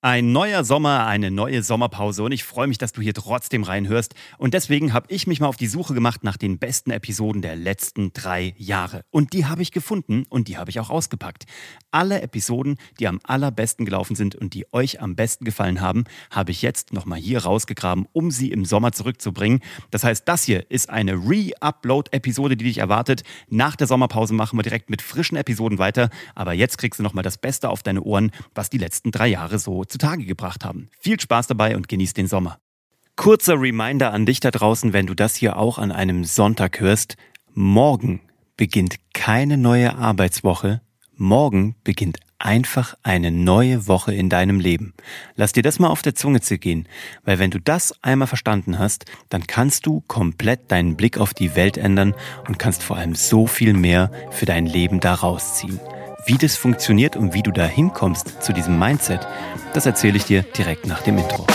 Ein neuer Sommer, eine neue Sommerpause und ich freue mich, dass du hier trotzdem reinhörst. Und deswegen habe ich mich mal auf die Suche gemacht nach den besten Episoden der letzten drei Jahre. Und die habe ich gefunden und die habe ich auch ausgepackt. Alle Episoden, die am allerbesten gelaufen sind und die euch am besten gefallen haben, habe ich jetzt nochmal hier rausgegraben, um sie im Sommer zurückzubringen. Das heißt, das hier ist eine Re-Upload-Episode, die dich erwartet. Nach der Sommerpause machen wir direkt mit frischen Episoden weiter. Aber jetzt kriegst du nochmal das Beste auf deine Ohren, was die letzten drei Jahre so zutage gebracht haben. Viel Spaß dabei und genieß den Sommer. Kurzer Reminder an dich da draußen, wenn du das hier auch an einem Sonntag hörst. Morgen beginnt keine neue Arbeitswoche. Morgen beginnt einfach eine neue Woche in deinem Leben. Lass dir das mal auf der Zunge zergehen, weil wenn du das einmal verstanden hast, dann kannst du komplett deinen Blick auf die Welt ändern und kannst vor allem so viel mehr für dein Leben daraus ziehen. Wie das funktioniert und wie du da hinkommst zu diesem Mindset, das erzähle ich dir direkt nach dem Intro.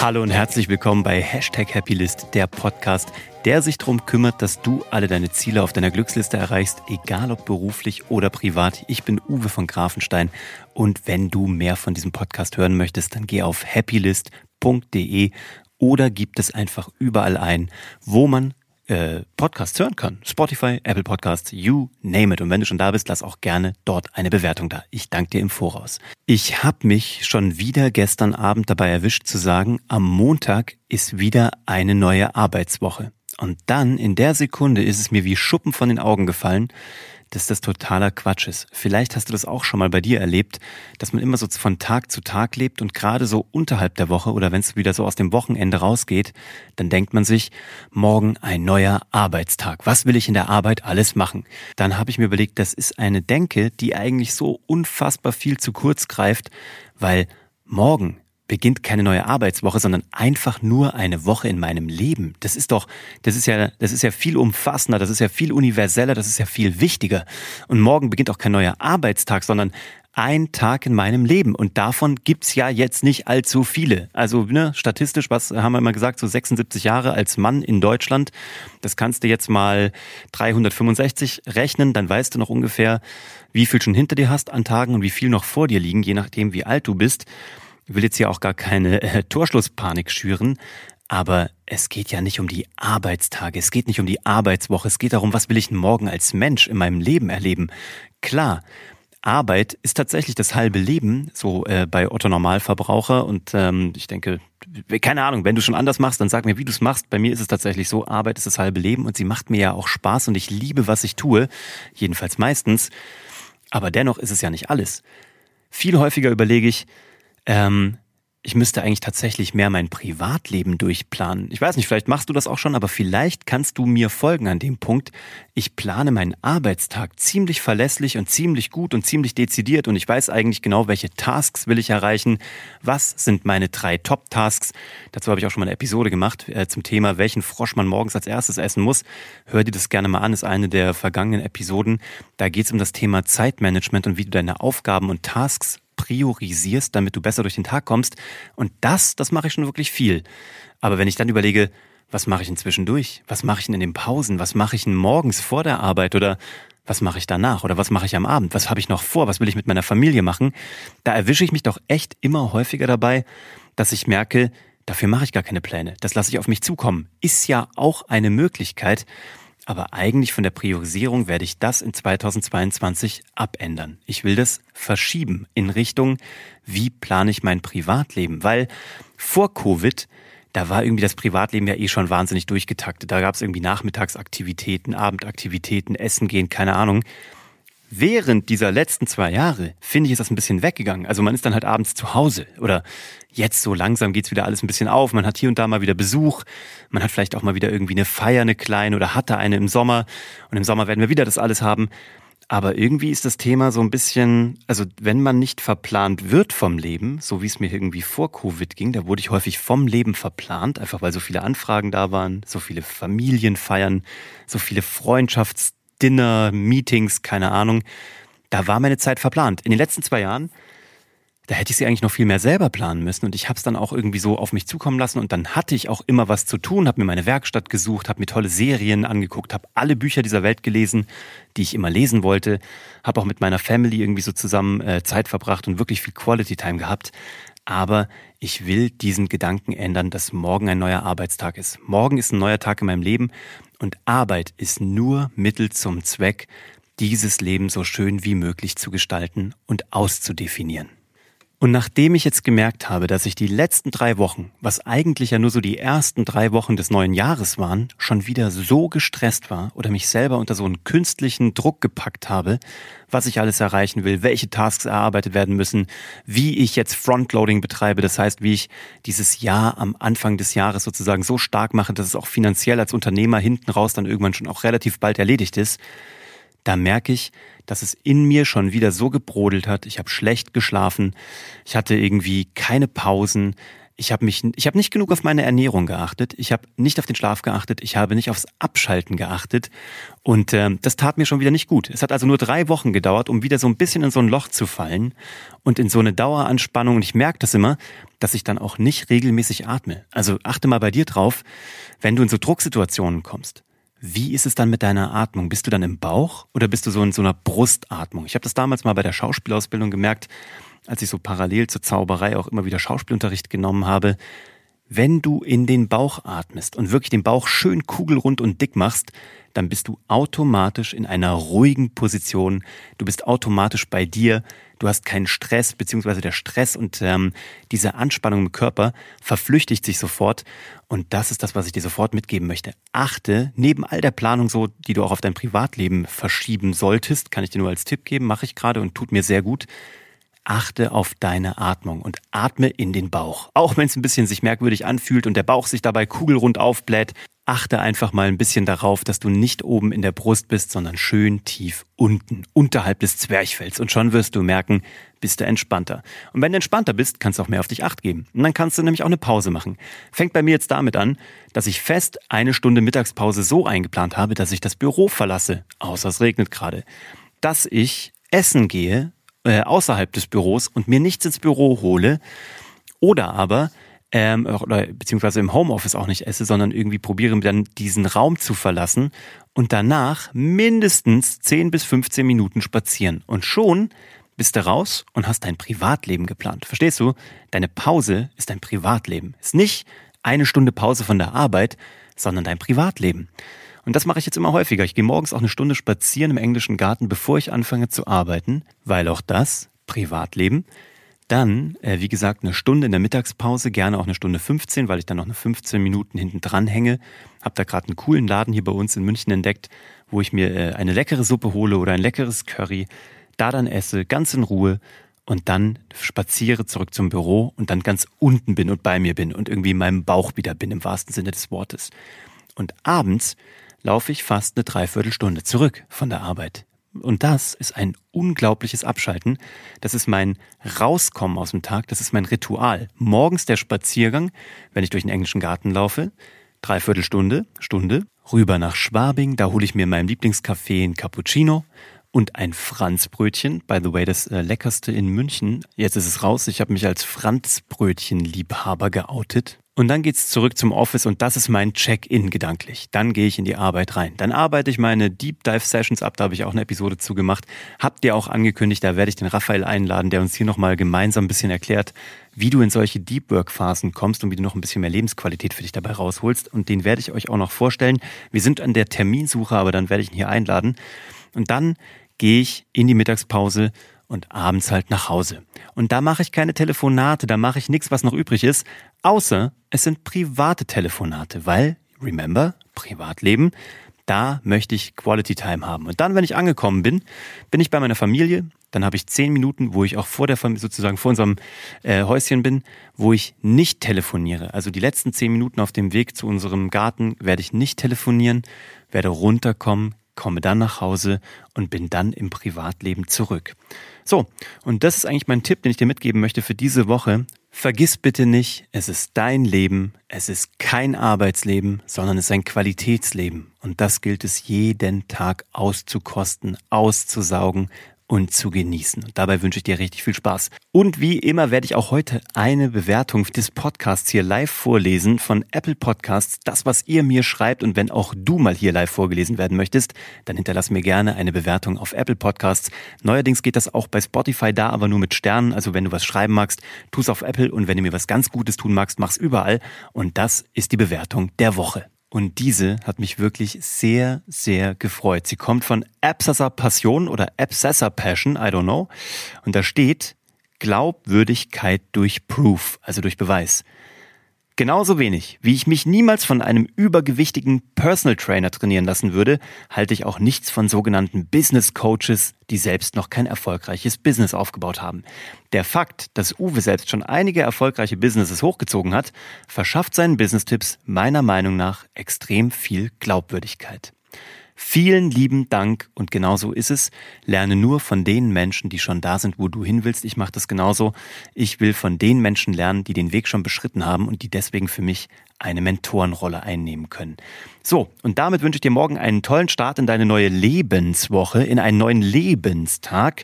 Hallo und herzlich willkommen bei Hashtag Happylist, der Podcast, der sich darum kümmert, dass du alle deine Ziele auf deiner Glücksliste erreichst, egal ob beruflich oder privat. Ich bin Uwe von Grafenstein und wenn du mehr von diesem Podcast hören möchtest, dann geh auf happylist.de oder gib es einfach überall ein, wo man äh, Podcasts hören kann. Spotify, Apple Podcasts, you name it. Und wenn du schon da bist, lass auch gerne dort eine Bewertung da. Ich danke dir im Voraus. Ich habe mich schon wieder gestern Abend dabei erwischt zu sagen, am Montag ist wieder eine neue Arbeitswoche. Und dann in der Sekunde ist es mir wie Schuppen von den Augen gefallen, dass das totaler Quatsch ist. Vielleicht hast du das auch schon mal bei dir erlebt, dass man immer so von Tag zu Tag lebt und gerade so unterhalb der Woche oder wenn es wieder so aus dem Wochenende rausgeht, dann denkt man sich, morgen ein neuer Arbeitstag. Was will ich in der Arbeit alles machen? Dann habe ich mir überlegt, das ist eine Denke, die eigentlich so unfassbar viel zu kurz greift, weil morgen beginnt keine neue Arbeitswoche, sondern einfach nur eine Woche in meinem Leben. Das ist doch, das ist ja, das ist ja viel umfassender, das ist ja viel universeller, das ist ja viel wichtiger. Und morgen beginnt auch kein neuer Arbeitstag, sondern ein Tag in meinem Leben. Und davon gibt's ja jetzt nicht allzu viele. Also ne, statistisch, was haben wir immer gesagt, so 76 Jahre als Mann in Deutschland. Das kannst du jetzt mal 365 rechnen, dann weißt du noch ungefähr, wie viel schon hinter dir hast an Tagen und wie viel noch vor dir liegen, je nachdem, wie alt du bist. Ich will jetzt hier auch gar keine äh, Torschlusspanik schüren, aber es geht ja nicht um die Arbeitstage, es geht nicht um die Arbeitswoche, es geht darum, was will ich morgen als Mensch in meinem Leben erleben. Klar, Arbeit ist tatsächlich das halbe Leben, so äh, bei Otto Normalverbraucher. Und ähm, ich denke, keine Ahnung, wenn du schon anders machst, dann sag mir, wie du es machst. Bei mir ist es tatsächlich so, Arbeit ist das halbe Leben und sie macht mir ja auch Spaß und ich liebe, was ich tue, jedenfalls meistens. Aber dennoch ist es ja nicht alles. Viel häufiger überlege ich, ähm, ich müsste eigentlich tatsächlich mehr mein Privatleben durchplanen. Ich weiß nicht, vielleicht machst du das auch schon, aber vielleicht kannst du mir folgen an dem Punkt. Ich plane meinen Arbeitstag ziemlich verlässlich und ziemlich gut und ziemlich dezidiert und ich weiß eigentlich genau, welche Tasks will ich erreichen. Was sind meine drei Top-Tasks? Dazu habe ich auch schon mal eine Episode gemacht äh, zum Thema, welchen Frosch man morgens als erstes essen muss. Hör dir das gerne mal an, ist eine der vergangenen Episoden. Da geht es um das Thema Zeitmanagement und wie du deine Aufgaben und Tasks priorisierst, damit du besser durch den Tag kommst. Und das, das mache ich schon wirklich viel. Aber wenn ich dann überlege, was mache ich inzwischen durch? Was mache ich denn in den Pausen? Was mache ich denn morgens vor der Arbeit? Oder was mache ich danach? Oder was mache ich am Abend? Was habe ich noch vor? Was will ich mit meiner Familie machen? Da erwische ich mich doch echt immer häufiger dabei, dass ich merke, dafür mache ich gar keine Pläne. Das lasse ich auf mich zukommen. Ist ja auch eine Möglichkeit. Aber eigentlich von der Priorisierung werde ich das in 2022 abändern. Ich will das verschieben in Richtung, wie plane ich mein Privatleben? Weil vor Covid, da war irgendwie das Privatleben ja eh schon wahnsinnig durchgetaktet. Da gab es irgendwie Nachmittagsaktivitäten, Abendaktivitäten, Essen gehen, keine Ahnung. Während dieser letzten zwei Jahre, finde ich, ist das ein bisschen weggegangen. Also man ist dann halt abends zu Hause oder jetzt so langsam geht's wieder alles ein bisschen auf. Man hat hier und da mal wieder Besuch. Man hat vielleicht auch mal wieder irgendwie eine Feier, eine kleine oder hatte eine im Sommer. Und im Sommer werden wir wieder das alles haben. Aber irgendwie ist das Thema so ein bisschen, also wenn man nicht verplant wird vom Leben, so wie es mir irgendwie vor Covid ging, da wurde ich häufig vom Leben verplant, einfach weil so viele Anfragen da waren, so viele Familienfeiern, so viele Freundschafts Dinner, Meetings, keine Ahnung. Da war meine Zeit verplant. In den letzten zwei Jahren, da hätte ich sie eigentlich noch viel mehr selber planen müssen. Und ich habe es dann auch irgendwie so auf mich zukommen lassen. Und dann hatte ich auch immer was zu tun, habe mir meine Werkstatt gesucht, habe mir tolle Serien angeguckt, habe alle Bücher dieser Welt gelesen, die ich immer lesen wollte, habe auch mit meiner Family irgendwie so zusammen äh, Zeit verbracht und wirklich viel Quality Time gehabt. Aber ich will diesen Gedanken ändern, dass morgen ein neuer Arbeitstag ist. Morgen ist ein neuer Tag in meinem Leben und Arbeit ist nur Mittel zum Zweck, dieses Leben so schön wie möglich zu gestalten und auszudefinieren. Und nachdem ich jetzt gemerkt habe, dass ich die letzten drei Wochen, was eigentlich ja nur so die ersten drei Wochen des neuen Jahres waren, schon wieder so gestresst war oder mich selber unter so einen künstlichen Druck gepackt habe, was ich alles erreichen will, welche Tasks erarbeitet werden müssen, wie ich jetzt Frontloading betreibe, das heißt, wie ich dieses Jahr am Anfang des Jahres sozusagen so stark mache, dass es auch finanziell als Unternehmer hinten raus dann irgendwann schon auch relativ bald erledigt ist, da merke ich, dass es in mir schon wieder so gebrodelt hat. Ich habe schlecht geschlafen, ich hatte irgendwie keine Pausen, ich habe mich, ich habe nicht genug auf meine Ernährung geachtet, ich habe nicht auf den Schlaf geachtet, ich habe nicht aufs Abschalten geachtet und äh, das tat mir schon wieder nicht gut. Es hat also nur drei Wochen gedauert, um wieder so ein bisschen in so ein Loch zu fallen und in so eine Daueranspannung. Und ich merke das immer, dass ich dann auch nicht regelmäßig atme. Also achte mal bei dir drauf, wenn du in so Drucksituationen kommst. Wie ist es dann mit deiner Atmung? Bist du dann im Bauch oder bist du so in so einer Brustatmung? Ich habe das damals mal bei der Schauspielausbildung gemerkt, als ich so parallel zur Zauberei auch immer wieder Schauspielunterricht genommen habe. Wenn du in den Bauch atmest und wirklich den Bauch schön kugelrund und dick machst, dann bist du automatisch in einer ruhigen Position. Du bist automatisch bei dir. Du hast keinen Stress, beziehungsweise der Stress und ähm, diese Anspannung im Körper verflüchtigt sich sofort. Und das ist das, was ich dir sofort mitgeben möchte. Achte, neben all der Planung so, die du auch auf dein Privatleben verschieben solltest, kann ich dir nur als Tipp geben, mache ich gerade und tut mir sehr gut achte auf deine Atmung und atme in den Bauch. Auch wenn es ein bisschen sich merkwürdig anfühlt und der Bauch sich dabei kugelrund aufbläht, achte einfach mal ein bisschen darauf, dass du nicht oben in der Brust bist, sondern schön tief unten, unterhalb des Zwerchfells. Und schon wirst du merken, bist du entspannter. Und wenn du entspannter bist, kannst du auch mehr auf dich acht geben. Und dann kannst du nämlich auch eine Pause machen. Fängt bei mir jetzt damit an, dass ich fest eine Stunde Mittagspause so eingeplant habe, dass ich das Büro verlasse, außer es regnet gerade. Dass ich essen gehe, äh, außerhalb des Büros und mir nichts ins Büro hole oder aber ähm, oder beziehungsweise im Homeoffice auch nicht esse, sondern irgendwie probiere dann diesen Raum zu verlassen und danach mindestens 10 bis 15 Minuten spazieren. Und schon bist du raus und hast dein Privatleben geplant. Verstehst du? Deine Pause ist dein Privatleben. Ist nicht eine Stunde Pause von der Arbeit, sondern dein Privatleben. Und das mache ich jetzt immer häufiger. Ich gehe morgens auch eine Stunde spazieren im englischen Garten, bevor ich anfange zu arbeiten, weil auch das Privatleben. Dann, äh, wie gesagt, eine Stunde in der Mittagspause, gerne auch eine Stunde 15, weil ich dann noch eine 15 Minuten hinten dran hänge. Hab da gerade einen coolen Laden hier bei uns in München entdeckt, wo ich mir äh, eine leckere Suppe hole oder ein leckeres Curry, da dann esse, ganz in Ruhe und dann spaziere zurück zum Büro und dann ganz unten bin und bei mir bin und irgendwie in meinem Bauch wieder bin, im wahrsten Sinne des Wortes. Und abends laufe ich fast eine Dreiviertelstunde zurück von der Arbeit. Und das ist ein unglaubliches Abschalten. Das ist mein Rauskommen aus dem Tag. Das ist mein Ritual. Morgens der Spaziergang, wenn ich durch den englischen Garten laufe. Dreiviertelstunde, Stunde. Rüber nach Schwabing. Da hole ich mir in meinem Lieblingscafé ein Cappuccino und ein Franzbrötchen. By the way, das äh, leckerste in München. Jetzt ist es raus. Ich habe mich als Franzbrötchen-Liebhaber geoutet. Und dann geht's zurück zum Office und das ist mein Check-in gedanklich. Dann gehe ich in die Arbeit rein. Dann arbeite ich meine Deep Dive Sessions ab, da habe ich auch eine Episode zugemacht. Habt ihr auch angekündigt, da werde ich den Raphael einladen, der uns hier nochmal gemeinsam ein bisschen erklärt, wie du in solche Deep Work Phasen kommst und wie du noch ein bisschen mehr Lebensqualität für dich dabei rausholst. Und den werde ich euch auch noch vorstellen. Wir sind an der Terminsuche, aber dann werde ich ihn hier einladen. Und dann gehe ich in die Mittagspause und abends halt nach Hause. Und da mache ich keine Telefonate, da mache ich nichts, was noch übrig ist, außer es sind private Telefonate, weil, remember, Privatleben, da möchte ich Quality Time haben. Und dann, wenn ich angekommen bin, bin ich bei meiner Familie, dann habe ich zehn Minuten, wo ich auch vor der Familie, sozusagen vor unserem äh, Häuschen bin, wo ich nicht telefoniere. Also die letzten zehn Minuten auf dem Weg zu unserem Garten werde ich nicht telefonieren, werde runterkommen, komme dann nach Hause und bin dann im Privatleben zurück. So, und das ist eigentlich mein Tipp, den ich dir mitgeben möchte für diese Woche. Vergiss bitte nicht, es ist dein Leben, es ist kein Arbeitsleben, sondern es ist ein Qualitätsleben. Und das gilt es jeden Tag auszukosten, auszusaugen und zu genießen. Und dabei wünsche ich dir richtig viel Spaß. Und wie immer werde ich auch heute eine Bewertung des Podcasts hier live vorlesen von Apple Podcasts. Das, was ihr mir schreibt und wenn auch du mal hier live vorgelesen werden möchtest, dann hinterlass mir gerne eine Bewertung auf Apple Podcasts. Neuerdings geht das auch bei Spotify da, aber nur mit Sternen. Also wenn du was schreiben magst, tu es auf Apple und wenn du mir was ganz Gutes tun magst, mach's überall. Und das ist die Bewertung der Woche. Und diese hat mich wirklich sehr, sehr gefreut. Sie kommt von Absassa Passion oder Absassa Passion, I don't know. Und da steht Glaubwürdigkeit durch Proof, also durch Beweis. Genauso wenig, wie ich mich niemals von einem übergewichtigen Personal Trainer trainieren lassen würde, halte ich auch nichts von sogenannten Business Coaches, die selbst noch kein erfolgreiches Business aufgebaut haben. Der Fakt, dass Uwe selbst schon einige erfolgreiche Businesses hochgezogen hat, verschafft seinen Business-Tipps meiner Meinung nach extrem viel Glaubwürdigkeit. Vielen lieben Dank und genauso ist es. Lerne nur von den Menschen, die schon da sind, wo du hin willst. Ich mache das genauso. Ich will von den Menschen lernen, die den Weg schon beschritten haben und die deswegen für mich eine Mentorenrolle einnehmen können. So, und damit wünsche ich dir morgen einen tollen Start in deine neue Lebenswoche, in einen neuen Lebenstag.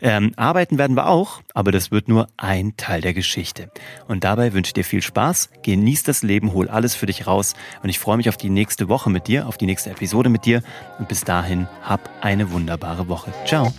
Ähm, arbeiten werden wir auch, aber das wird nur ein Teil der Geschichte. Und dabei wünsche ich dir viel Spaß, genieß das Leben, hol alles für dich raus und ich freue mich auf die nächste Woche mit dir, auf die nächste Episode mit dir und bis dahin hab eine wunderbare Woche. Ciao.